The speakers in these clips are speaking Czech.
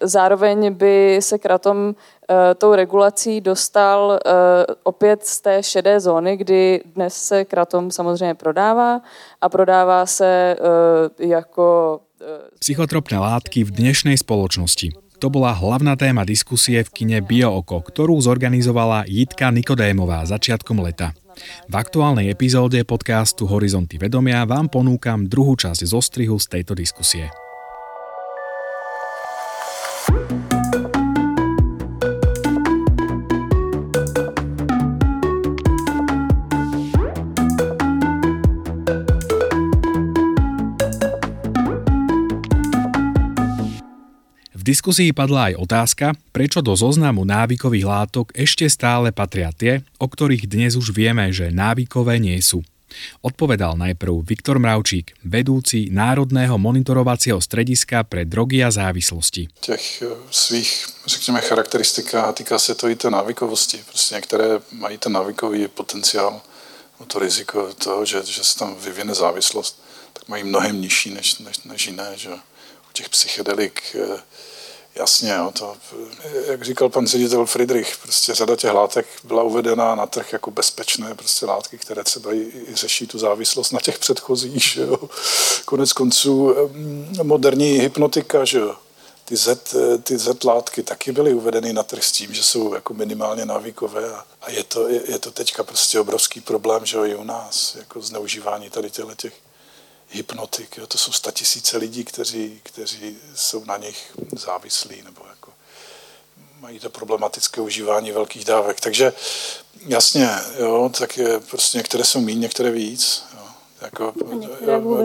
zároveň by se kratom tou regulací dostal opět z té šedé zóny, kdy dnes se kratom samozřejmě prodává a prodává se jako Psychotropné látky v dnešnej spoločnosti. To bola hlavná téma diskusie v kine Biooko, ktorú zorganizovala Jitka Nikodémová začiatkom leta. V aktuálnej epizóde podcastu Horizonty vedomia vám ponúkam druhú časť zostrihu z tejto diskusie. Diskusii padla aj otázka, prečo do zoznamu návykových látok ešte stále patria tie, o ktorých dnes už vieme, že návykové nie sú. Odpovedal najprv Viktor Mravčík, vedúci Národného monitorovacieho strediska pre drogy a závislosti. Těch eh, svých, řekněme, charakteristikách týká se to i té návykovosti. Prostě některé mají ten návykový potenciál, no to riziko toho, že, že se tam vyvine závislost, tak mají mnohem nižší než, než, než jiné. Že? U těch psychedelik eh, Jasně, jo, to, jak říkal pan ředitel Friedrich, prostě řada těch látek byla uvedena na trh jako bezpečné prostě látky, které třeba i, i řeší tu závislost na těch předchozích. Jo. Konec konců moderní hypnotika, že jo. Ty Z, ty Z látky taky byly uvedeny na trh s tím, že jsou jako minimálně návykové a, a je, to, je, je, to teďka prostě obrovský problém, že jo, i u nás, jako zneužívání tady těch hypnotik. Jo. To jsou tisíce lidí, kteří, kteří jsou na nich závislí nebo jako mají to problematické užívání velkých dávek. Takže jasně, jo, tak je, prostě některé jsou méně, některé víc. Jo. Jako,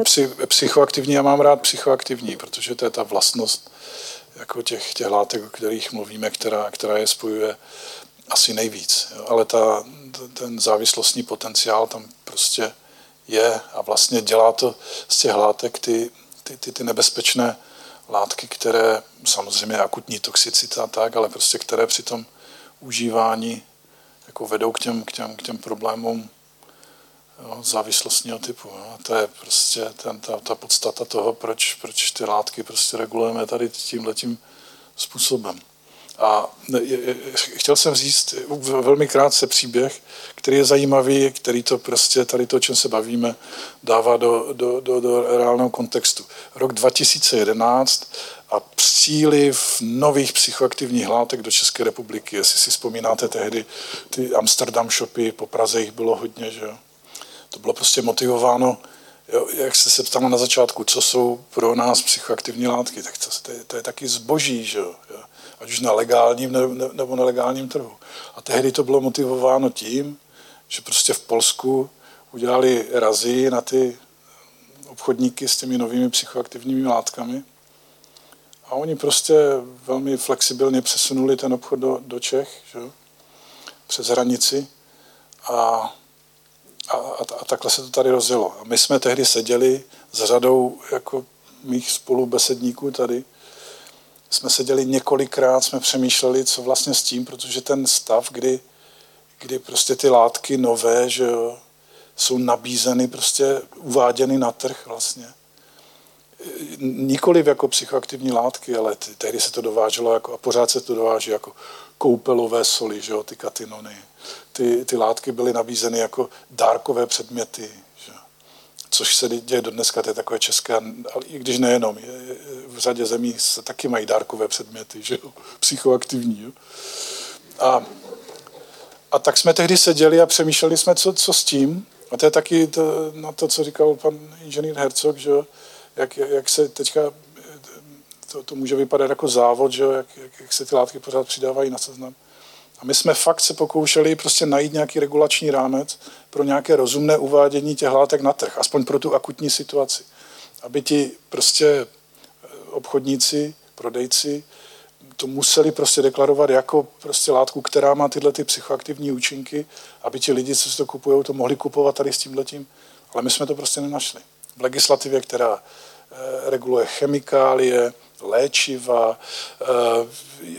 psy, psychoaktivní, já mám rád psychoaktivní, protože to je ta vlastnost jako těch, těch látek, o kterých mluvíme, která, která je spojuje asi nejvíc. Jo. Ale ta, ten závislostní potenciál tam prostě je a vlastně dělá to z těch látek ty, ty, ty, ty nebezpečné látky, které samozřejmě akutní toxicita a tak, ale prostě které při tom užívání jako vedou k těm, k těm, k těm problémům jo, závislostního typu. Jo. A to je prostě ten, ta, ta podstata toho, proč, proč ty látky prostě regulujeme tady tímhletím způsobem. A chtěl jsem říct velmi krátce příběh, který je zajímavý, který to prostě, tady to, o čem se bavíme, dává do, do, do, do reálného kontextu. Rok 2011 a příliv nových psychoaktivních látek do České republiky. Jestli si vzpomínáte tehdy, ty Amsterdam shopy, po Praze jich bylo hodně, že jo. To bylo prostě motivováno, jo, jak jste se ptala na začátku, co jsou pro nás psychoaktivní látky, tak to, to, je, to je taky zboží, že jo ať už na legálním nebo nelegálním trhu. A tehdy to bylo motivováno tím, že prostě v Polsku udělali razy na ty obchodníky s těmi novými psychoaktivními látkami a oni prostě velmi flexibilně přesunuli ten obchod do, do Čech, že? přes hranici a, a, a takhle se to tady rozjelo. A my jsme tehdy seděli s řadou jako mých spolubesedníků tady jsme seděli několikrát, jsme přemýšleli, co vlastně s tím, protože ten stav, kdy, kdy prostě ty látky nové, že jo, jsou nabízeny, prostě uváděny na trh vlastně. Nikoliv jako psychoaktivní látky, ale ty, tehdy se to dováželo jako, a pořád se to dováží jako koupelové soli, že jo, ty katinony. Ty, ty látky byly nabízeny jako dárkové předměty, což se děje do dneska, to je takové české, ale i když nejenom, je, v řadě zemí se taky mají dárkové předměty, že jo, psychoaktivní. Jo. A, a tak jsme tehdy seděli a přemýšleli jsme, co, co s tím. A to je taky to, na to, co říkal pan inženýr Hercog, že jak, jak se teďka, to, to může vypadat jako závod, že jak, jak, jak se ty látky pořád přidávají na seznam. A my jsme fakt se pokoušeli prostě najít nějaký regulační rámec pro nějaké rozumné uvádění těch látek na trh, aspoň pro tu akutní situaci. Aby ti prostě eh, obchodníci, prodejci to museli prostě deklarovat jako prostě látku, která má tyhle ty psychoaktivní účinky, aby ti lidi, co si to kupují, to mohli kupovat tady s tímhletím. Ale my jsme to prostě nenašli. V legislativě, která eh, reguluje chemikálie, léčiva, eh,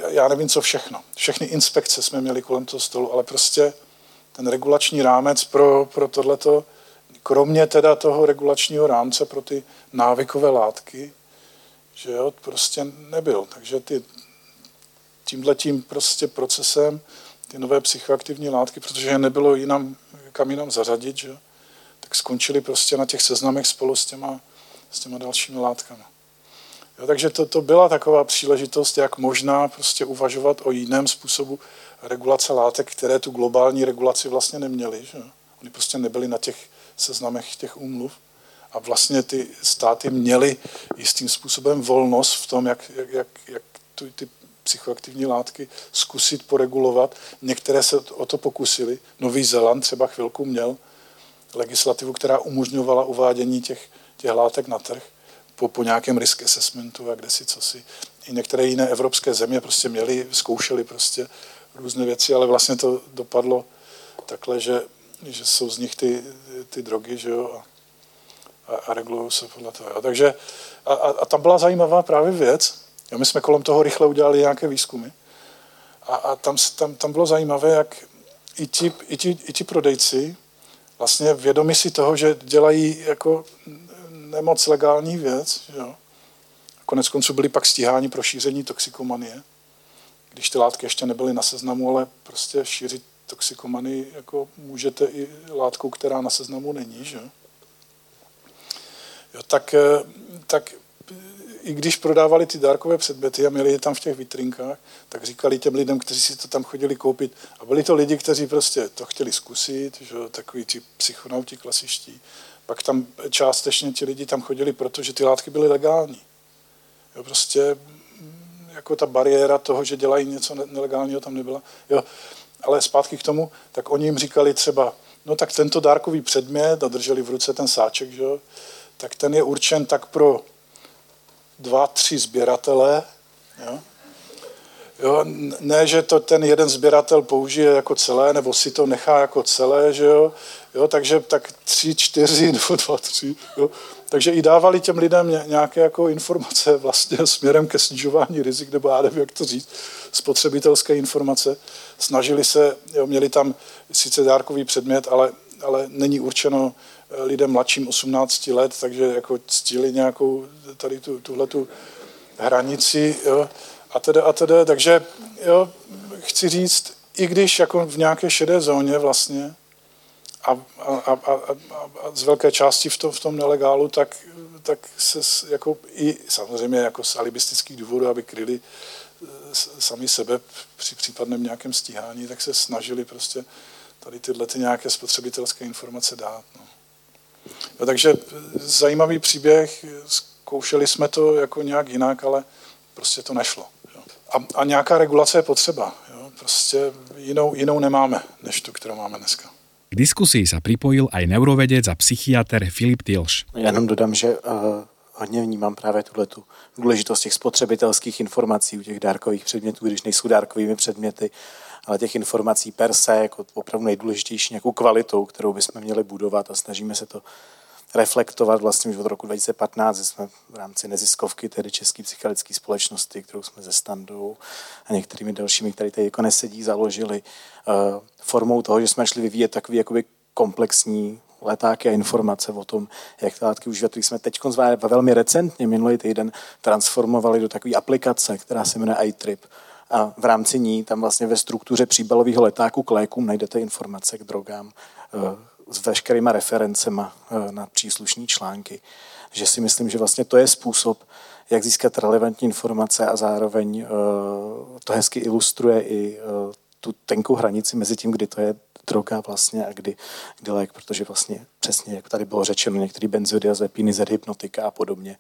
já nevím, co všechno. Všechny inspekce jsme měli kolem toho stolu, ale prostě ten regulační rámec pro, pro tohleto, kromě teda toho regulačního rámce pro ty návykové látky, že jo, prostě nebyl. Takže ty tímhletím prostě procesem ty nové psychoaktivní látky, protože je nebylo jinam, kam jinam zařadit, že? tak skončili prostě na těch seznamech spolu s těma, s těma dalšími látkami. Jo, takže to, to byla taková příležitost, jak možná prostě uvažovat o jiném způsobu regulace látek, které tu globální regulaci vlastně neměly. Že? Oni prostě nebyli na těch seznamech těch úmluv a vlastně ty státy měly jistým způsobem volnost v tom, jak, jak, jak, jak tu, ty psychoaktivní látky zkusit poregulovat. Některé se o to pokusili. Nový Zéland třeba chvilku měl legislativu, která umožňovala uvádění těch, těch látek na trh po, po nějakém risk assessmentu a kde si co si. I některé jiné evropské země prostě měly, zkoušely prostě různé věci, ale vlastně to dopadlo takhle, že, že jsou z nich ty, ty drogy, že jo, a, a, a regulují se podle toho. Jo. Takže a, a, a tam byla zajímavá právě věc, jo, my jsme kolem toho rychle udělali nějaké výzkumy a, a tam, tam, tam bylo zajímavé, jak i ti, i, ti, i ti prodejci vlastně vědomi si toho, že dělají jako nemoc legální věc, jo. Konec konců byli pak stíháni pro šíření toxikomanie, když ty látky ještě nebyly na seznamu, ale prostě šířit toxikomanii jako můžete i látkou, která na seznamu není, že? Jo, tak, eh, tak i když prodávali ty dárkové předměty a měli je tam v těch vitrinkách, tak říkali těm lidem, kteří si to tam chodili koupit. A byli to lidi, kteří prostě to chtěli zkusit, že, takový ti psychonauti klasičtí. Pak tam částečně ti lidi tam chodili, protože ty látky byly legální. Jo, prostě mm, jako ta bariéra toho, že dělají něco nelegálního, tam nebyla. Jo, ale zpátky k tomu, tak oni jim říkali třeba, no tak tento dárkový předmět, a drželi v ruce ten sáček, že tak ten je určen tak pro dva, tři sběratele. Jo? Jo, ne, že to ten jeden sběratel použije jako celé, nebo si to nechá jako celé, že jo, jo takže tak tři, čtyři, nebo dva, tři, jo. Takže i dávali těm lidem nějaké jako informace vlastně směrem ke snižování rizik, nebo já nevím, jak to říct, spotřebitelské informace. Snažili se, jo, měli tam sice dárkový předmět, ale, ale není určeno lidem mladším 18 let, takže jako ctili nějakou tady tu, tuhletu hranici, jo, a teda, a teda, takže jo, chci říct, i když jako v nějaké šedé zóně vlastně a, a, a, a, a z velké části v tom, v tom nelegálu, tak, tak se jako i samozřejmě jako z alibistických důvodů, aby kryli e, sami sebe při případném nějakém stíhání, tak se snažili prostě tady tyhle ty nějaké spotřebitelské informace dát. No. No, takže zajímavý příběh, zkoušeli jsme to jako nějak jinak, ale prostě to nešlo. A, a nějaká regulace je potřeba. Jo. Prostě jinou, jinou nemáme, než tu, kterou máme dneska. K diskusii sa pripojil aj neurovedec a psychiatr Filip Tilš. Já jenom dodám, že uh, hodně vnímám právě tuhle tu důležitost těch spotřebitelských informací u těch dárkových předmětů, když nejsou dárkovými předměty, ale těch informací per se jako opravdu nejdůležitější nějakou kvalitou, kterou bychom měli budovat a snažíme se to reflektovat vlastně už od roku 2015, že jsme v rámci neziskovky, tedy České psychiatrické společnosti, kterou jsme ze Standou a některými dalšími, které tady jako nesedí, založili uh, formou toho, že jsme šli vyvíjet takový jakoby komplexní letáky a informace o tom, jak ty látky užívat, jsme teď velmi recentně, minulý týden, transformovali do takové aplikace, která se jmenuje iTrip. A v rámci ní tam vlastně ve struktuře příbalového letáku k lékům najdete informace k drogám eh, s veškerýma referencema eh, na příslušní články. Že si myslím, že vlastně to je způsob, jak získat relevantní informace a zároveň eh, to hezky ilustruje i tu tenkou hranici mezi tím, kdy to je droga vlastně a kdy, kdy lék, protože vlastně přesně, jak tady bylo řečeno, některý benzodiazepiny, z hypnotika a podobně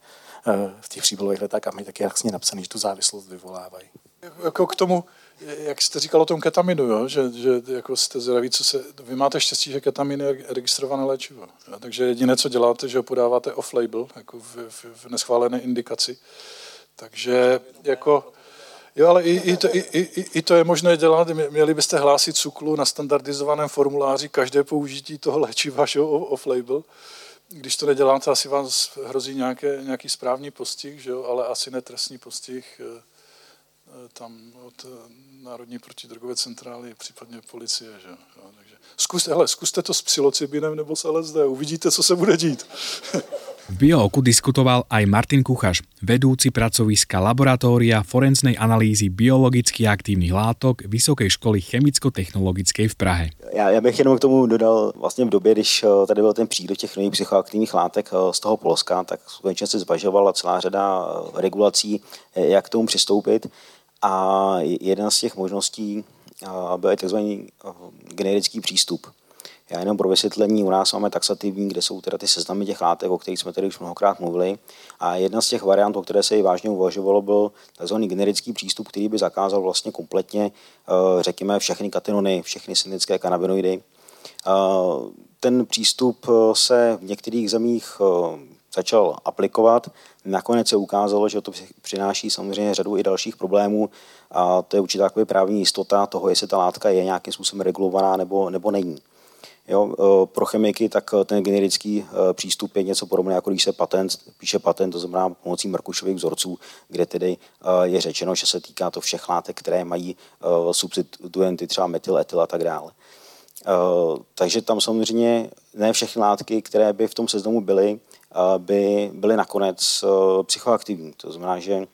v těch příbalových letákách mají taky jasně napsaný, že tu závislost vyvolávají jako k tomu, jak jste říkal o tom ketaminu, jo? Že, že jako jste zdraví, co se, vy máte štěstí, že ketamin je registrované léčivo. Jo? Takže jediné, co děláte, že ho podáváte off-label, jako v, v, v neschválené indikaci. Takže jako, jo, ale i, i, to, i, i, i to je možné dělat. Měli byste hlásit cuklu na standardizovaném formuláři každé použití toho léčiva, off-label. Když to neděláte, asi vás hrozí nějaké, nějaký správní postih, že jo? ale asi netrestní postih eh, Eh, tam od eh, Národní protidrogové centrály, případně policie. Že? Jo, takže zkuste, hele, zkuste to s psilocybinem nebo s LSD, uvidíte, co se bude dít. V Biooku diskutoval aj Martin Kuchaš, vedúci pracoviska Laboratória forenznej analýzy biologicky aktívnych látok Vysokej školy chemicko-technologickej v Prahe. Já, já bych jenom k tomu dodal, vlastně v době, když eh, tady byl ten příklad těch nových psychoaktivních látek eh, z toho Polska, tak skutečně se zvažovala celá řada eh, regulací, jak k tomu přistoupit. A jedna z těch možností byl tzv. generický přístup. Já jenom pro vysvětlení, u nás máme taxativní, kde jsou teda ty seznamy těch látek, o kterých jsme tady už mnohokrát mluvili. A jedna z těch variant, o které se i vážně uvažovalo, byl tzv. generický přístup, který by zakázal vlastně kompletně, eh, řekněme, všechny katenony, všechny syntetické kanabinoidy. Eh, ten přístup eh, se v některých zemích začal aplikovat. Nakonec se ukázalo, že to přináší samozřejmě řadu i dalších problémů a to je určitá právní jistota toho, jestli ta látka je nějakým způsobem regulovaná nebo, nebo není. Jo, e, pro chemiky tak e, ten generický e, přístup je něco podobného, jako když se patent, píše patent, to znamená pomocí Merkušových vzorců, kde tedy je řečeno, že se týká to všech látek, které mají substituenty, třeba metyl, etyl a tak dále. Takže tam samozřejmě ne všechny látky, které by v tom seznamu byly, by byly nakonec psychoaktivní. To znamená, že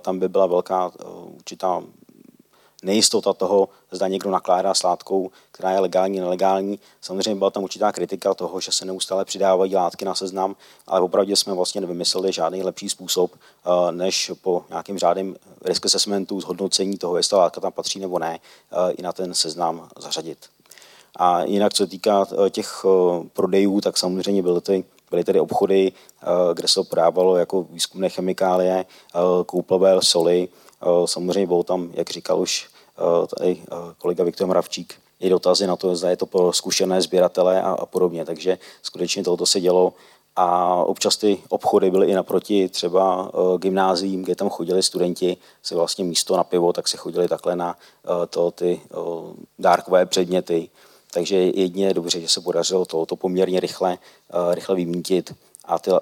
tam by byla velká určitá nejistota toho, zda někdo nakládá s látkou, která je legální, nelegální. Samozřejmě byla tam určitá kritika toho, že se neustále přidávají látky na seznam, ale opravdu jsme vlastně nevymysleli žádný lepší způsob, eh, než po nějakým řádným risk assessmentu, zhodnocení toho, jestli ta látka tam patří nebo ne, eh, i na ten seznam zařadit. A jinak, co se týká eh, těch prodejů, tak samozřejmě byly ty byly tedy obchody, kde se prodávalo jako výzkumné chemikálie, kouplové soli. Samozřejmě bylo tam, jak říkal už Eh, tady eh, kolega Viktor Mravčík, i dotazy na to, zda je to pro zkušené sběratele a, a podobně. Takže skutečně tohoto se dělo a občas ty obchody byly i naproti třeba gymnáziím, kde tam chodili studenti, se vlastně místo na pivo, tak se chodili takhle na to, ty dárkové předměty. Takže jedině je dobře, že se podařilo tohoto poměrně rychle, uh, rychle vymítit a ty uh,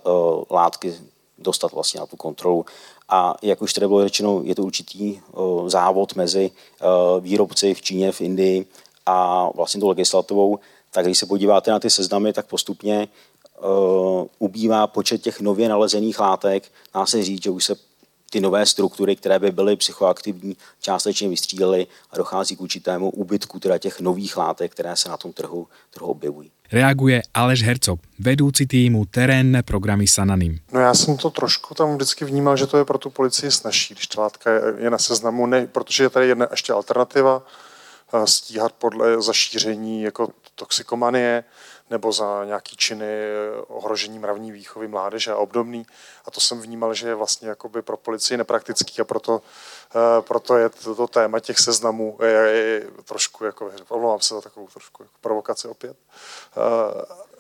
látky dostat vlastně na tu kontrolu. A jak už tady bylo řečeno, je to určitý závod mezi výrobci v Číně, v Indii a vlastně tou legislativou. Tak když se podíváte na ty seznamy, tak postupně ubývá počet těch nově nalezených látek. Dá se říct, že už se ty nové struktury, které by byly psychoaktivní, částečně vystřílely a dochází k určitému úbytku teda těch nových látek, které se na tom trhu, trhu objevují. Reaguje Aleš Hercog, vedoucí týmu terénne programy Sananim. No já jsem to trošku tam vždycky vnímal, že to je pro tu policii snažší, když ta látka je na seznamu, ne, protože je tady jedna ještě alternativa, stíhat podle zašíření jako toxikomanie, nebo za nějaký činy ohrožení mravní výchovy mládeže a obdobný. A to jsem vnímal, že je vlastně jakoby pro policii nepraktický a proto, uh, proto je toto téma těch seznamů je, je, je trošku, jako, omlouvám se za takovou trošku jako provokaci opět.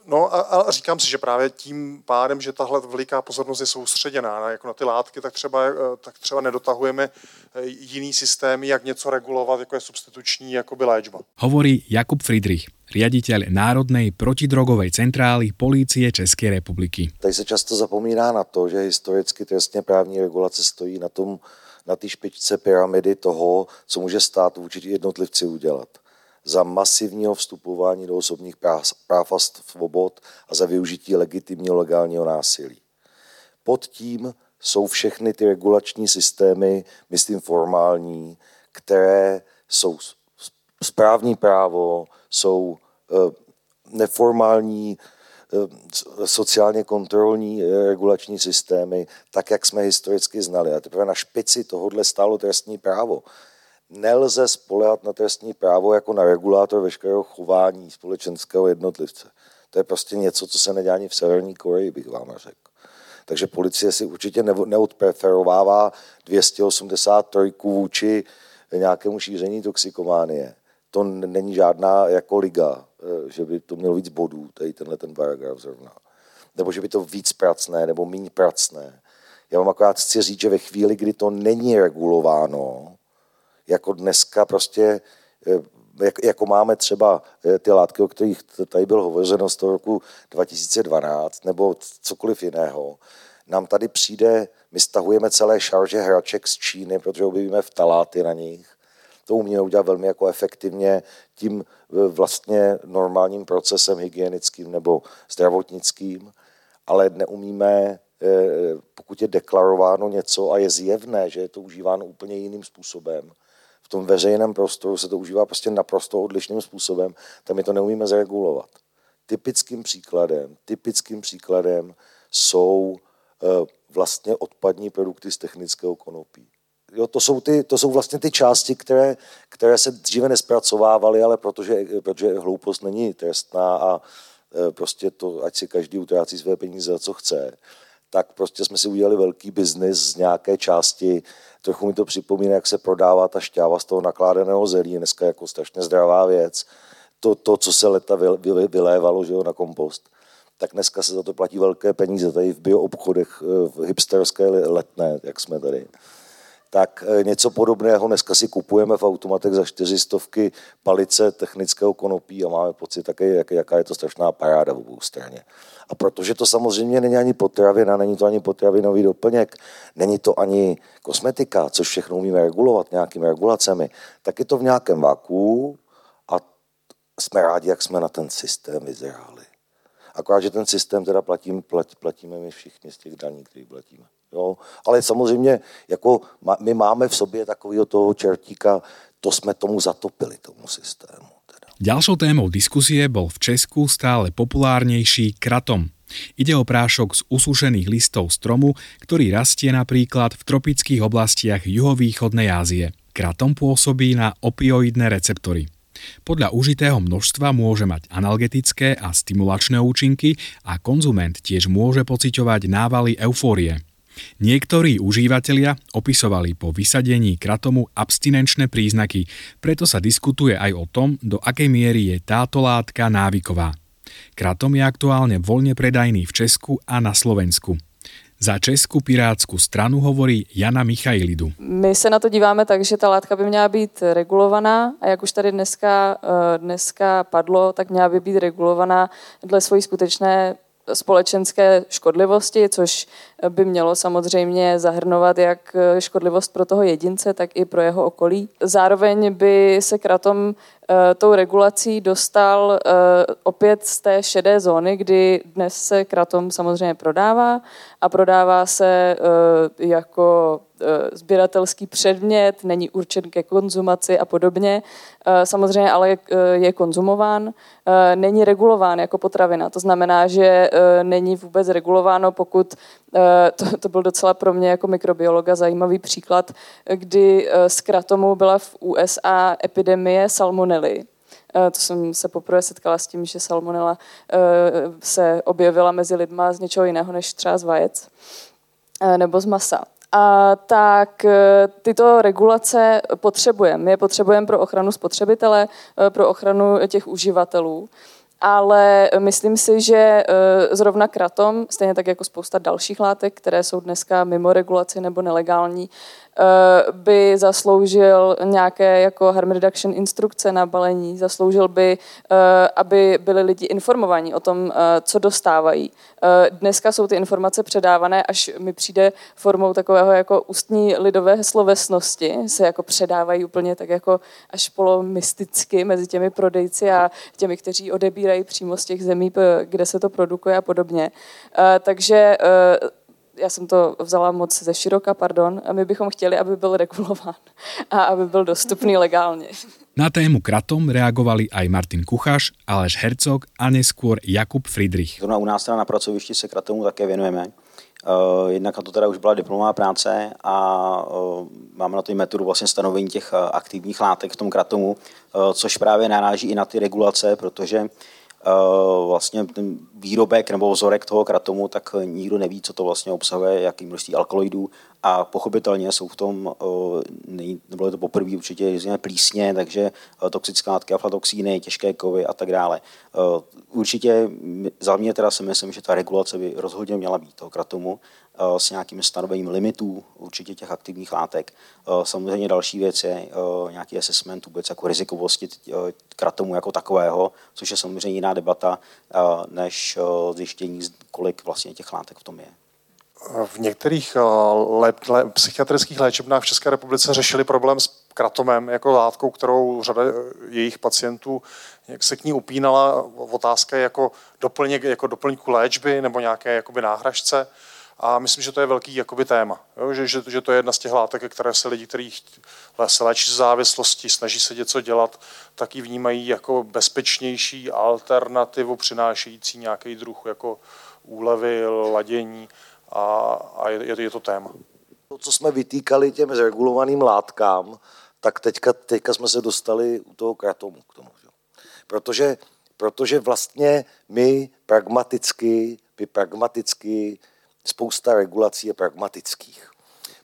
No a, a říkám si, že právě tím pádem, že tahle veliká pozornost je soustředěná na, jako na ty látky, tak třeba, eh, tak třeba nedotahujeme jiný systémy, jak něco regulovat, jako je substituční jakoby léčba. Hovorí Jakub Friedrich, riaditeľ Národnej protidrogovej centrály Polície České republiky. Tady se často zapomíná na to, že historicky trestně právní regulace stojí na tom, na té špičce pyramidy toho, co může stát vůči jednotlivci udělat. Za masivního vstupování do osobních práv, a svobod a za využití legitimního legálního násilí. Pod tím jsou všechny ty regulační systémy, myslím formální, které jsou správní právo, jsou eh, neformální eh, sociálně kontrolní eh, regulační systémy, tak, jak jsme historicky znali. A teprve na špici tohohle stálo trestní právo. Nelze spolehat na trestní právo jako na regulátor veškerého chování společenského jednotlivce. To je prostě něco, co se nedělá ani v Severní Koreji, bych vám řekl. Takže policie si určitě neodpreferovává 283 vůči nějakému šíření toxikománie to není žádná jako liga, eh, že by to mělo víc bodů, tady tenhle ten paragraf zrovna. Nebo že by to víc pracné, nebo méně pracné. Já vám akorát chci říct, že ve chvíli, kdy to není regulováno, jako dneska prostě, eh, jako máme třeba eh, ty látky, o kterých tady bylo hovořeno z toho roku 2012, nebo cokoliv jiného, nám tady přijde, my stahujeme celé šarže hraček z Číny, protože objevíme vtaláty na nich to umíme udělat velmi jako efektivně tím e, vlastně normálním procesem hygienickým nebo zdravotnickým. ale neumíme, pokud je deklarováno něco a je zjevné, že je to užíváno úplně jiným způsobem, tom veřejném prostoru se to užívá prostě naprosto odlišným způsobem, tam my to neumíme zregulovat. Typickým příkladem, typickým příkladem jsou vlastně odpadní produkty z technického konopí. Jo, to, jsou ty, to jsou vlastně ty části, které, které se dříve nespracovávaly, ale protože, protože hloupost není trestná a e, prostě to, ať si každý utrácí své peníze, co chce, tak prostě jsme si udělali velký biznis z nějaké části. Trochu mi to připomíná, jak se prodává ta šťáva z toho nakládaného zelí, dneska jako strašně zdravá věc. To, to co se leta vylévalo že jo, na kompost tak dneska se za to platí velké peníze tady v bioobchodech, e, v hipsterské letné, jak jsme tady tak e, něco podobného dneska si kupujeme v automatech za čtyřistovky palice technického konopí a máme pocit také, jak, jaká je to strašná paráda v obou straně. A protože to samozřejmě není ani potravina, není to ani potravinový doplněk, není to ani kosmetika, což všechno umíme regulovat nějakými regulacemi, tak je to v nějakém vaku a jsme rádi, jak jsme na ten systém vyzráli. Akorát, že ten systém teda platím, plat, platíme my všichni z těch daní, který platíme. Jo? Ale samozřejmě jako my máme v sobě takového toho čertíka, to jsme tomu zatopili, tomu systému. Teda. Ďalšou témou diskusie bol v Česku stále populárnejší kratom. Ide o prášok z usušených listov stromu, ktorý rastie napríklad v tropických oblastiach juhovýchodnej Ázie. Kratom pôsobí na opioidné receptory. Podľa užitého množstva môže mať analgetické a stimulačné účinky a konzument tiež môže pociťovať návaly eufórie. Niektorí užívateľia opisovali po vysadení kratomu abstinenčné príznaky, preto sa diskutuje aj o tom, do akej miery je táto látka návyková. Kratom je aktuálne voľne predajný v Česku a na Slovensku. Za Česku pirátskou stranu hovorí Jana Michailidu. My se na to díváme tak, že ta látka by měla být regulovaná a jak už tady dneska, eh, dneska padlo, tak měla by být regulovaná dle svojí skutečné společenské škodlivosti, což by mělo samozřejmě zahrnovat jak škodlivost pro toho jedince, tak i pro jeho okolí. Zároveň by se kratom Eh, tou regulací dostal eh, opět z té šedé zóny, kdy dnes se kratom samozřejmě prodává a prodává se eh, jako sběratelský předmět, není určen ke konzumaci a podobně. Samozřejmě ale je konzumován, není regulován jako potravina. To znamená, že není vůbec regulováno, pokud to, to byl docela pro mě jako mikrobiologa zajímavý příklad, kdy z kratomu byla v USA epidemie salmonely. Eh, to jsem se poprvé setkala s tím, že salmonella eh, se objevila mezi lidma z něčeho jiného než třeba z vajec eh, nebo z masa. A tak tyto regulace potřebujeme. My je potřebujeme pro ochranu spotřebitele, pro ochranu těch uživatelů ale myslím si, že zrovna kratom, stejně tak jako spousta dalších látek, které jsou dneska mimo regulaci nebo nelegální, Eh, by zasloužil nějaké jako harm reduction instrukce na balení, zasloužil by, eh, aby byli lidi informovaní o tom, eh, co dostávají. Dneska jsou ty informace předávané, až mi přijde formou takového jako ústní lidové slovesnosti, se jako předávají úplně tak jako až polomysticky mezi těmi prodejci a těmi, kteří odebírají přímo z těch zemí, kde se to produkuje a podobně. Takže já jsem to vzala moc ze široka, pardon, a my bychom chtěli, aby byl regulován a aby byl dostupný legálně. Na tému kratom reagovali aj Martin Kuchaš, Aleš Hercog a neskôr Jakub Friedrich. u nás teda na pracovišti se kratomu také věnujeme. Uh, jednak na to teda už byla diplomová práce a uh, máme na to metodu vlastně stanovení těch uh, aktivních látek v tom kratomu, což právě naráží i na ty regulace, protože Eh, vlastně ten výrobek nebo vzorek toho kratomu, tak nikdo neví, co to vlastně obsahuje, jaký množství alkaloidů a pochopitelně jsou v tom, eh, nebylo to poprvé určitě různé plísně, takže eh, toxická látky, aflatoxíny, těžké kovy a tak dále. Určitě za mě teda si myslím, že ta regulace by rozhodně měla být toho kratomu, Eh, s nějakým stanovením limitů určitě těch aktivních látek. Eh, samozřejmě další věc je eh, nějaký assessment vůbec jako rizikovosti kratomu jako takového, což je samozřejmě jiná debata, než zjištění, kolik vlastně těch látek v tom je. v některých le, le, psychiatrických léčebnách v České republice řešili problém s kratomem jako látkou, kterou řada jejich pacientů jak se k ní upínala. Otázka je jako, doplněk, jako doplňku léčby nebo nějaké jakoby náhražce. A myslím, že to je velký jakoby téma. Jo? Že, že, že, to je jedna z těch látek, které se lidi, kteří se léčí z závislosti, snaží se něco dělat, tak ji vnímají jako bezpečnější alternativu přinášející nějaký druh jako úlevy, ladění a, a je, je to téma. To, co jsme vytýkali těm zregulovaným látkám, tak teďka, teďka jsme se dostali u toho kratomu k tomu. Protože, protože vlastně my pragmaticky, my pragmaticky spousta regulací je pragmatických.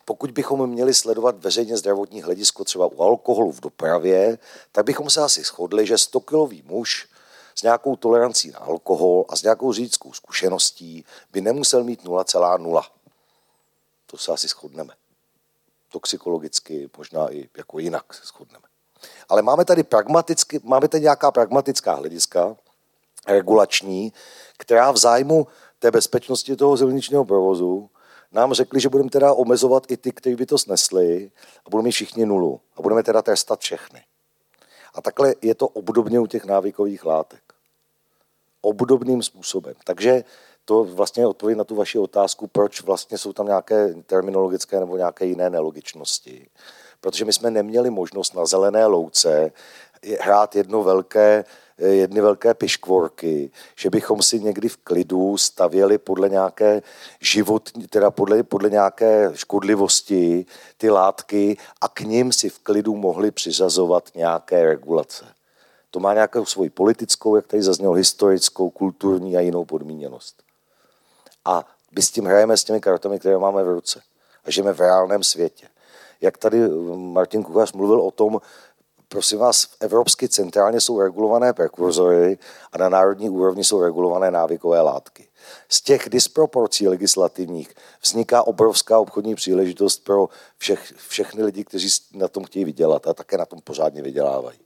Pokud bychom měli sledovat veřejně zdravotní hledisko třeba u alkoholu v dopravě, tak bychom se asi shodli, že 100-kilový muž s nějakou tolerancí na alkohol a s nějakou řidičskou zkušeností by nemusel mít 0,0. To se asi shodneme. Toxikologicky, možná i jako jinak se shodneme. Ale máme tady, pragmaticky, máme tady nějaká pragmatická hlediska, regulační, která v zájmu té bezpečnosti toho silničního provozu nám řekli, že budeme teda omezovat i ty, kteří by to snesli a budeme mít všichni nulu a budeme teda trestat všechny. A takhle je to obdobně u těch návykových látek. Obdobným způsobem. Takže to vlastně je odpověď na tu vaši otázku, proč vlastně jsou tam nějaké terminologické nebo nějaké jiné nelogičnosti. Protože my jsme neměli možnost na zelené louce hrát jedno velké jedny velké piškvorky, že bychom si někdy v klidu stavěli podle nějaké život, teda podle, podle nějaké škodlivosti ty látky a k ním si v klidu mohli přiřazovat nějaké regulace. To má nějakou svoji politickou, jak tady zaznělo, historickou, kulturní a jinou podmíněnost. A my s tím hrajeme s těmi kartami, které máme v ruce. A žijeme v reálném světě. Jak tady Martin Kuchař mluvil o tom, prosím vás, evropsky centrálně jsou regulované prekurzory a na národní úrovni jsou regulované návykové látky. Z těch disproporcí legislativních vzniká obrovská obchodní příležitost pro všech, všechny lidi, kteří na tom chtějí vydělat a také na tom pořádně vydělávají.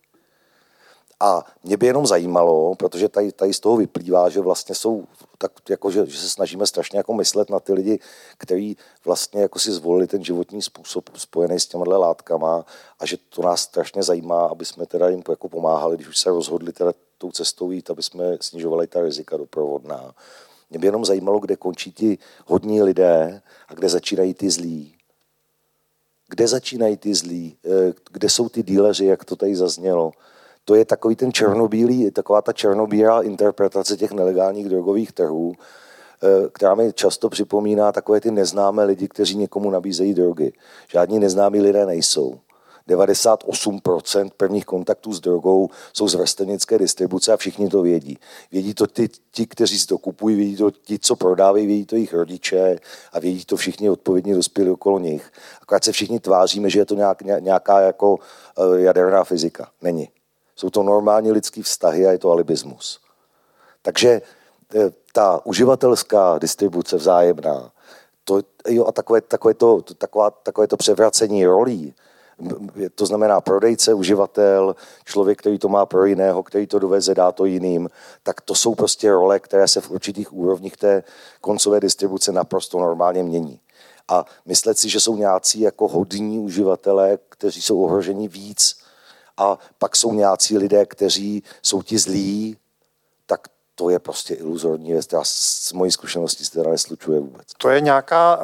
A mě by jenom zajímalo, protože tady, tady z toho vyplývá, že vlastně jsou tak jako, že, že se snažíme strašně jako myslet na ty lidi, kteří vlastně jako si zvolili ten životní způsob spojený s těmihle látkama a že to nás strašně zajímá, aby jsme teda jim jako pomáhali, když už se rozhodli teda tou cestou jít, aby jsme snižovali ta rizika doprovodná. Mě by jenom zajímalo, kde končí ti hodní lidé a kde začínají ty zlí. Kde začínají ty zlí? Eh, kde jsou ty díleři, jak to tady zaznělo? To je takový ten černobílý, taková ta černobílá interpretace těch nelegálních drogových trhů, eh, která mi často připomíná takové ty neznámé lidi, kteří někomu nabízejí drogy. Žádní neznámí lidé nejsou. 98% prvních kontaktů s drogou jsou z vrstevnické distribuce a všichni to vědí. Vědí to ty, ti, kteří si to kupují, vědí to ti, co prodávají, vědí to jejich rodiče a vědí to všichni odpovědní dospělí okolo nich. Akorát se všichni tváříme, že je to nějak, nějaká jako eh, jaderná fyzika. Není. Jsou to normální lidský vztahy a je to alibismus. Takže eh, ta uživatelská distribuce vzájemná, to, jo, a takové, takové, to, taková, takové to převracení rolí, to znamená prodejce, uživatel, člověk, který to má pro jiného, který to doveze, dá to jiným, tak to jsou prostě role, které se v určitých úrovních té koncové distribuce naprosto normálně mění. A myslet si, že jsou nějací jako hodní uživatelé, kteří jsou ohroženi víc a pak jsou nějací lidé, kteří jsou ti zlí, tak to je prostě iluzorní věc, která z mojí zkušenosti se teda neslučuje vůbec. To je nějaká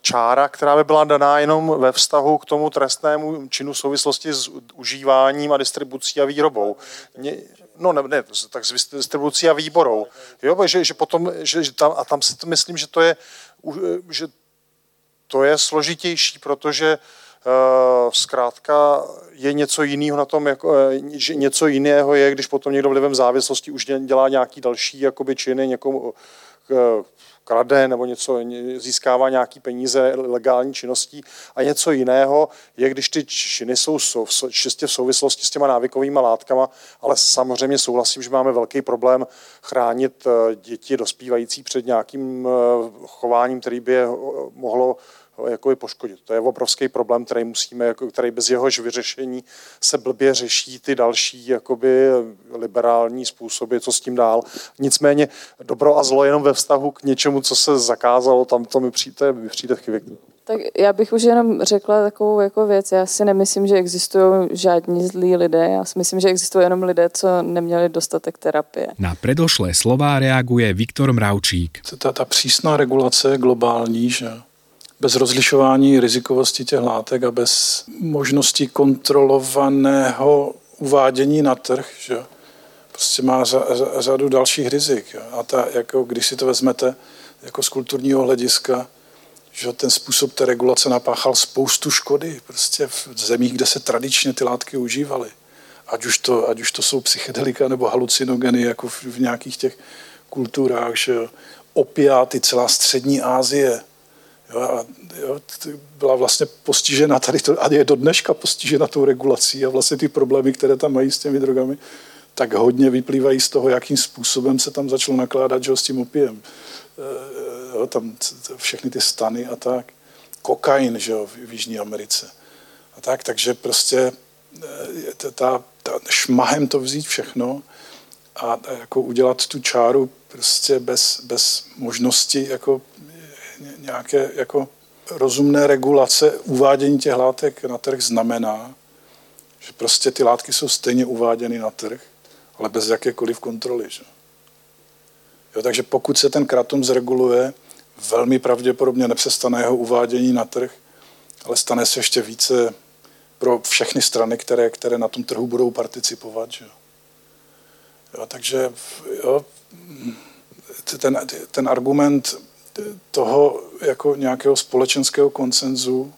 čára, která by byla daná jenom ve vztahu k tomu trestnému činu souvislosti s užíváním a distribucí a výrobou. No ne, ne tak s distribucí a výborou. Jo, že, že potom, že, že tam, a tam si myslím, že to je, že to je složitější, protože Eh, zkrátka je něco jiného na tom, jako, eh, že něco jiného je, když potom někdo vlivem závislosti už dělá nějaký další jakoby, činy, někomu eh, krade nebo něco, získává nějaký peníze legální činností. A něco jiného je, když ty činy jsou čistě v souvislosti s těma návykovými látkama, ale samozřejmě souhlasím, že máme velký problém chránit děti dospívající před nějakým chováním, který by je mohlo jako poškodit. To je obrovský problém, který musíme, jako, který bez jehož vyřešení se blbě řeší ty další jakoby liberální způsoby, co s tím dál. Nicméně dobro a zlo jenom ve vztahu k něčemu, co se zakázalo, tam to mi přijde, mi přijde chyběk. Tak já bych už jenom řekla takovou jako věc. Já si nemyslím, že existují žádní zlí lidé. Já si myslím, že existují jenom lidé, co neměli dostatek terapie. Na predošlé slova reaguje Viktor Mravčík. Ta, ta přísná regulace je globální, že bez rozlišování rizikovosti těch látek a bez možnosti kontrolovaného uvádění na trh, že prostě má řadu dalších rizik. A ta, jako, když si to vezmete jako z kulturního hlediska, že ten způsob té regulace napáchal spoustu škody prostě v zemích, kde se tradičně ty látky užívaly. Ať už to, ať už to jsou psychedelika nebo halucinogeny, jako v, v nějakých těch kulturách, že opiáty, celá střední Asie, jo, a, jo, byla vlastně postižena tady to, a je do dneška postižena tou regulací a vlastně ty problémy, které tam mají s těmi drogami, tak hodně vyplývají z toho, jakým způsobem se tam začalo nakládat že, s tím opiem jo, tam všechny ty stany a tak. Kokain, že jo, v Jižní Americe. A tak, takže prostě eh, ta, ta šmahem to vzít všechno a jako udělat tu čáru prostě bez, bez možnosti jako nějaké jako rozumné regulace uvádění těch látek na trh znamená, že prostě ty látky jsou stejně uváděny na trh, ale bez jakékoliv kontroly. Že? Jo, takže pokud se ten kratom zreguluje, velmi pravděpodobně nepřestane jeho uvádění na trh, ale stane se ještě více pro všechny strany, které, které na tom trhu budou participovat. Že? Jo, takže jo, ten, ten argument toho jako nějakého společenského koncenzu,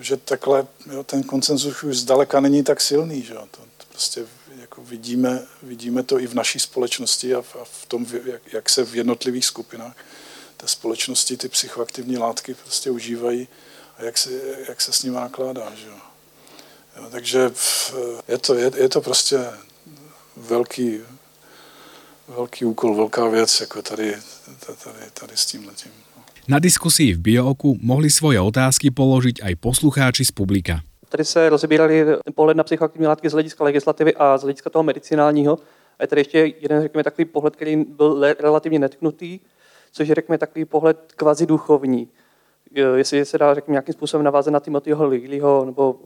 že takhle jo, ten koncenzus už zdaleka není tak silný. Že? To, prostě jako vidíme, vidíme to i v naší společnosti a v, a v tom, jak, jak se v jednotlivých skupinách té společnosti ty psychoaktivní látky prostě užívají a jak se, jak se s nimi nakládá. Že. Jo, takže je to, je, je to prostě velký, velký úkol, velká věc, jako tady, tady, tady s tím letím. No. Na diskusii v Biooku mohli svoje otázky položiť aj poslucháči z publika. Tady se rozebírali pohled na psychoaktivní látky z hlediska legislativy a z hlediska toho medicinálního. A je tady ještě jeden, řekněme, takový pohled, který byl relativně netknutý, což je, řekněme, takový pohled kvazi duchovní. Jestli se dá, řekněme, nějakým způsobem navázat na Timothyho Lilyho nebo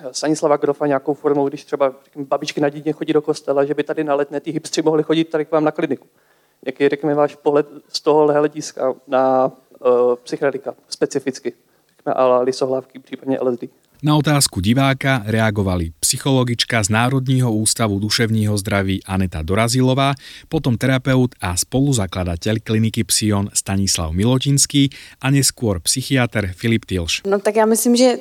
eh, Stanislava Grofa nějakou formou, když třeba řekněme, babičky na dítě chodí do kostela, že by tady na letné ty hipstři mohli chodit tady k vám na kliniku. Jaký je, řekněme, váš pohled z toho hlediska na uh, psychedelika specificky, řekněme, ale lisohlávky, případně LSD? Na otázku diváka reagovali psychologička z Národního ústavu duševního zdraví Aneta Dorazilová, potom terapeut a spoluzakladateľ kliniky Psion Stanislav Milotinský a neskôr psychiatr Filip Tilš. No tak já myslím, že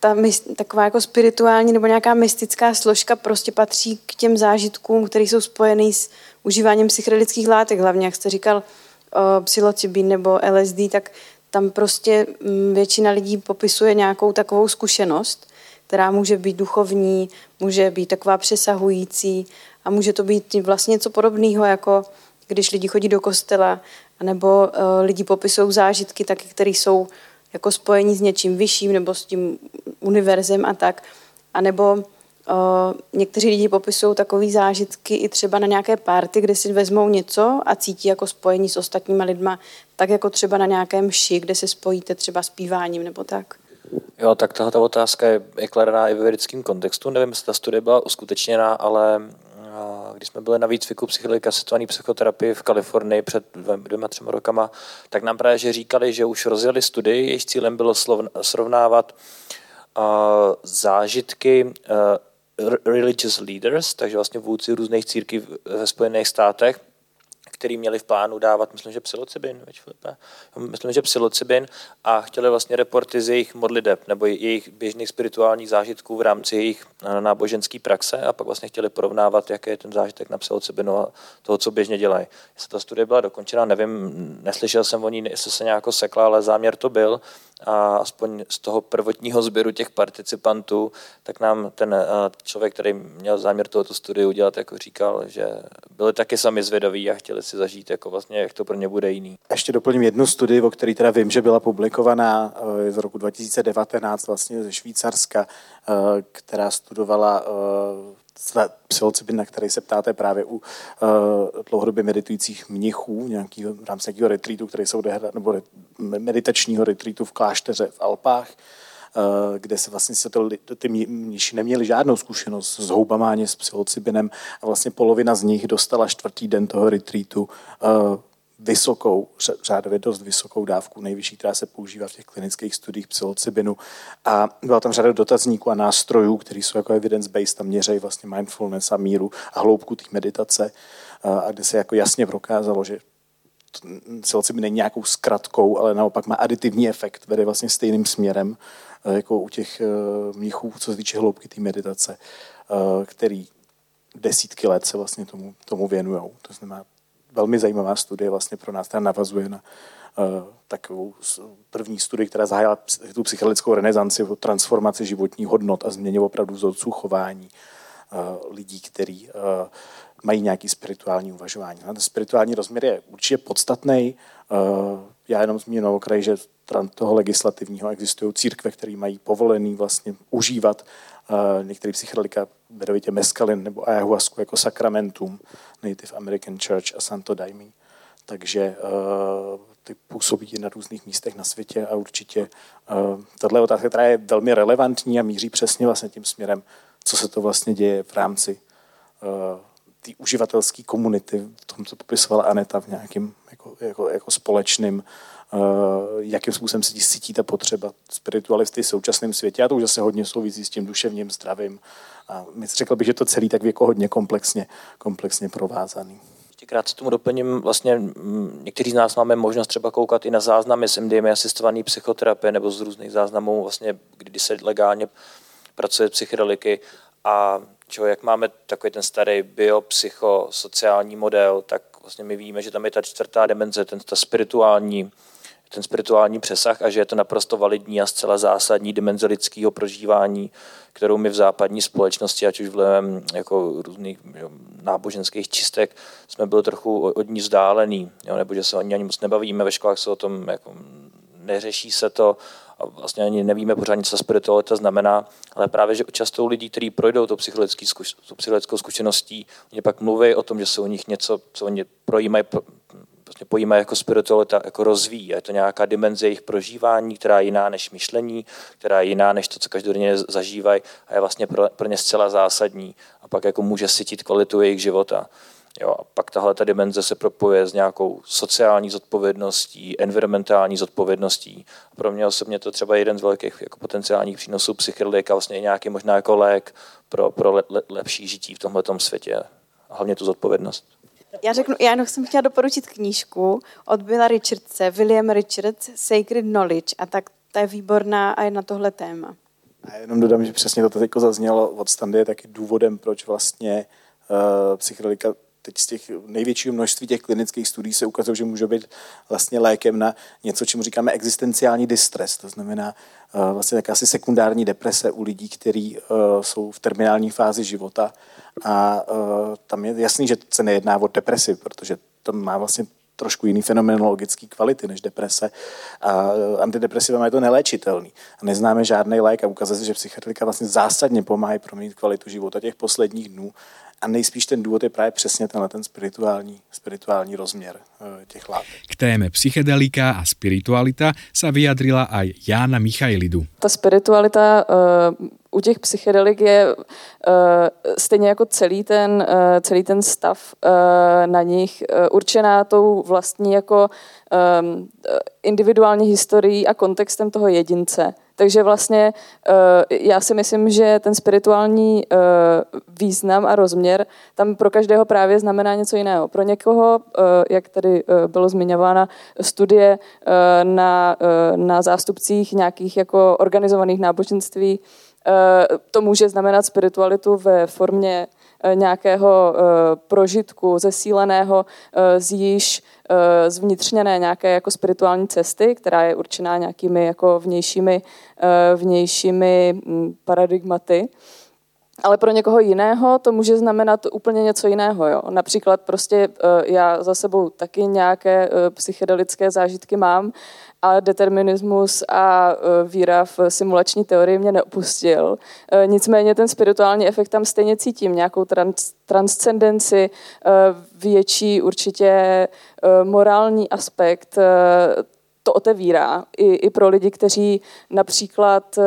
ta taková jako spirituální nebo nějaká mystická složka prostě patří k těm zážitkům, které jsou spojený s užíváním psychedelických látek, hlavně jak jste říkal, psilocybin nebo LSD, tak tam prostě mm, většina lidí popisuje nějakou takovou zkušenost, která může být duchovní, může být taková přesahující a může to být vlastně něco podobného, jako když lidi chodí do kostela, nebo lidi popisují zážitky, taky, které jsou jako spojení s něčím vyšším nebo s tím univerzem a tak. A nebo někteří lidi popisují takové zážitky i třeba na nějaké party, kde si vezmou něco a cítí jako spojení s ostatníma lidma tak jako třeba na nějakém ši, kde se spojíte třeba s píváním nebo tak? Jo, tak tahle otázka je, je kladená i ve vědeckém kontextu. Nevím, jestli ta studie byla uskutečněná, ale když jsme byli na výcviku psychedelika asistované psychoterapii v Kalifornii před dvěma, třema rokama, tak nám právě že říkali, že už rozjeli studii, jejíž cílem bylo srovnávat zážitky religious leaders, takže vlastně vůdci různých církví ve Spojených státech, který měli v plánu dávat, myslím, že psilocybin, veď Filipe? myslím, že psilocybin a chtěli vlastně reporty z jejich modliteb nebo jejich běžných spirituálních zážitků v rámci jejich eh, náboženské praxe a pak vlastně chtěli porovnávat, jaký je ten zážitek na psilocybinu a toho, co běžně dělají. Jestli ta studie byla dokončena, nevím, neslyšel jsem o ní, jestli se nějak sekla, ale záměr to byl a aspoň z toho prvotního sběru těch participantů, tak nám ten eh, člověk, který měl záměr tohoto studiu udělat, jako říkal, že byli taky sami zvědaví a chtěli si zažít, jako vlastně, jak to pro ně bude jiný. Ještě doplním jednu studii, o které teda vím, že byla publikovaná eh, z roku 2019 vlastně ze Švýcarska, eh, která studovala psilocybin, na který se ptáte právě u uh, dlouhodobě meditujících mnichů, nějakýho, v rámci nějakého retreatu, který se odehrá, nebo meditačního retreatu v klášteře v Alpách, uh, kde se vlastně se to, ty mniši neměli žádnou zkušenost s houbama ani s psilocybinem a vlastně polovina z nich dostala čtvrtý den toho retreatu uh, vysokou, řádově dost vysokou dávku, nejvyšší, která se používá v těch klinických studiích psilocybinu. A byla tam řada dotazníků a nástrojů, které jsou jako evidence-based a měřejí vlastně mindfulness a míru a hloubku té meditace, a kde se jako jasně prokázalo, že psilocybin není nějakou zkratkou, ale naopak má aditivní efekt, vede vlastně stejným směrem, jako u těch e, mnichů, co se týče hloubky té meditace, e, který desítky let se vlastně tomu, tomu věnují. To znamená, velmi zajímavá studie vlastně pro nás, která navazuje na uh, takovou první studii, která zahájila tu psychedelickou renesanci o transformaci životních hodnot a změně opravdu vzorců chování uh, lidí, kteří uh, mají nějaký spirituální uvažování. Ten spirituální rozměr je určitě podstatný. Já jenom zmíním na okraji, že toho legislativního existují církve, které mají povolený vlastně užívat některé psychedelika, jmenovitě meskalin nebo ayahuasku jako sakramentum, Native American Church a Santo Daime. Takže uh, ty působí na různých místech na světě a určitě uh, tahle otázka, která je velmi relevantní a míří přesně vlastně tím směrem, co se to vlastně děje v rámci uh, té uživatelské komunity, v tom, co popisovala Aneta v nějakém jako, jako, jako společným Eh, jakým způsobem se cítí ta potřeba spiritualisty v současném světě. A to už zase hodně souvisí s tím duševním zdravím. A řekl bych, že to celý tak jako hodně komplexně, komplexně provázaný. Ještě krátce tomu doplním, vlastně někteří z nás máme možnost třeba koukat i na záznamy z MDMA asistované psychoterapie nebo z různých záznamů, vlastně, kdy se legálně pracuje psychedeliky a čo, jak máme takový ten starý biopsychosociální model, tak vlastně my víme, že tam je ta čtvrtá dimenze, ten, ta spirituální ten spirituální přesah a že je to naprosto validní a zcela zásadní dimenze lidského prožívání, kterou my v západní společnosti, ať už vlivem jako různých jo, náboženských čistek, jsme byli trochu od ní vzdálený, jo, nebo že se o ní ani moc nebavíme, ve školách se o tom jako, neřeší se to a vlastně ani nevíme pořádně, co spiritualita znamená, ale právě, že často lidí, kteří projdou tou psychologickou zkušeností, oni pak mluví o tom, že se u nich něco, co oni projímají, vlastně pojímají jako spiritualita, jako rozvíjí. Je to nějaká dimenze jejich prožívání, která je jiná než myšlení, která je jiná než to, co každodenně zažívají a je vlastně pro, pro ně zcela zásadní a pak jako může sytit kvalitu jejich života. Jo, a pak tahle ta dimenze se propojuje s nějakou sociální zodpovědností, environmentální zodpovědností. A pro mě osobně to třeba jeden z velkých jako potenciálních přínosů psychedelika, vlastně nějaký možná jako lék pro, pro le, le, lepší žití v tomhle světě. A hlavně tu zodpovědnost. Já řeknu, já jenom jsem chtěla doporučit knížku od Billa Richardse, William Richards, Sacred Knowledge, a tak ta je výborná a je na tohle téma. A jenom dodám, že přesně to teď zaznělo od Standy je taky důvodem, proč vlastně uh, psychedelika teď z těch největšího množství těch klinických studií se ukazuje, že může být vlastně lékem na něco, čemu říkáme existenciální distress, to znamená uh, vlastně asi sekundární deprese u lidí, kteří uh, jsou v terminální fázi života a uh, tam je jasný, že se nejedná o depresi, protože to má vlastně trošku jiný fenomenologický kvality než deprese. A antidepresiva je to neléčitelný. A neznáme žádný lék a ukazuje se, že psychiatrika vlastně zásadně pomáhá proměnit kvalitu života těch posledních dnů a nejspíš ten důvod je právě přesně tenhle ten spirituální, spirituální rozměr eh, těch látek. K téme psychedelika a spiritualita sa vyjadrila aj Jána Michailidu. Ta spiritualita uh, u těch psychedelik je uh, stejně jako celý ten, uh, celý ten stav uh, na nich uh, určená tou vlastní jako um, individuální historií a kontextem toho jedince. Takže vlastně eh, já si myslím, že ten spirituální eh, význam a rozměr tam pro každého právě znamená něco jiného. Pro někoho, eh, jak tady bylo zmiňována studie na, na zástupcích nějakých jako organizovaných náboženství, to může znamenat spiritualitu ve formě nějakého prožitku, zesíleného z již zvnitřněné nějaké jako spirituální cesty, která je určená nějakými jako vnějšími, vnějšími hm, paradigmaty ale pro někoho jiného to může znamenat úplně něco jiného. Jo? Například prostě eh, já za sebou taky nějaké eh, psychedelické zážitky mám a determinismus a eh, víra v simulační teorii mě neopustil. Nicméně ten spirituální efekt tam stejně cítím, nějakou trans- transcendenci, větší určitě morální aspekt, to otevírá i, i pro lidi, kteří například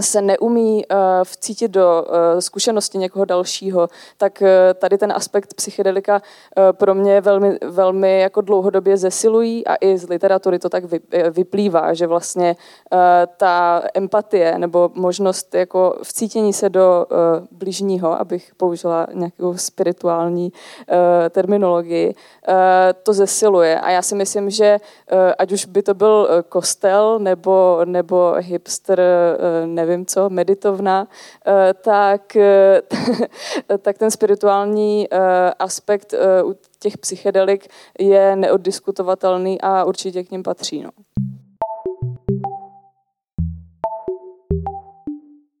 se neumí uh, vcítit do uh, zkušenosti někoho dalšího, tak uh, tady ten aspekt psychedelika uh, pro mě velmi, velmi jako dlouhodobě zesilují a i z literatury to tak vy, vyplývá, že vlastně uh, ta empatie nebo možnost jako vcítění se do uh, blížního, abych použila nějakou spirituální uh, terminologii, uh, to zesiluje. A já si myslím, že uh, ať už by to byl kostel nebo, nebo hipster, uh, nevím co, meditovna, eh, tak, eh, tak ten spirituální eh, aspekt u těch psychedelik je neoddiskutovatelný a určitě k ním patří. No.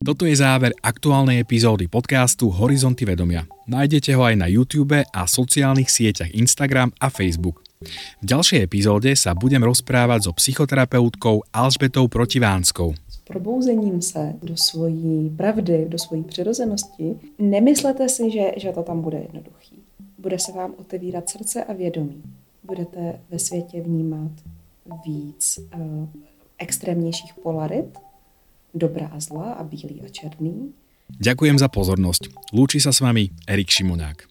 Toto je záver aktuálnej epizódy podcastu Horizonty vedomia. Nájdete ho aj na YouTube a sociálnych sieťach Instagram a Facebook. V ďalšej epizóde sa budem rozprávať so psychoterapeutkou Alžbetou Protivánskou probouzením se do svojí pravdy, do svojí přirozenosti, nemyslete si, že, že to tam bude jednoduchý. Bude se vám otevírat srdce a vědomí. Budete ve světě vnímat víc uh, extrémnějších polarit, dobrá a zla a bílý a černý. Ďakujem za pozornosť. Lúči sa s vami Erik Šimonák.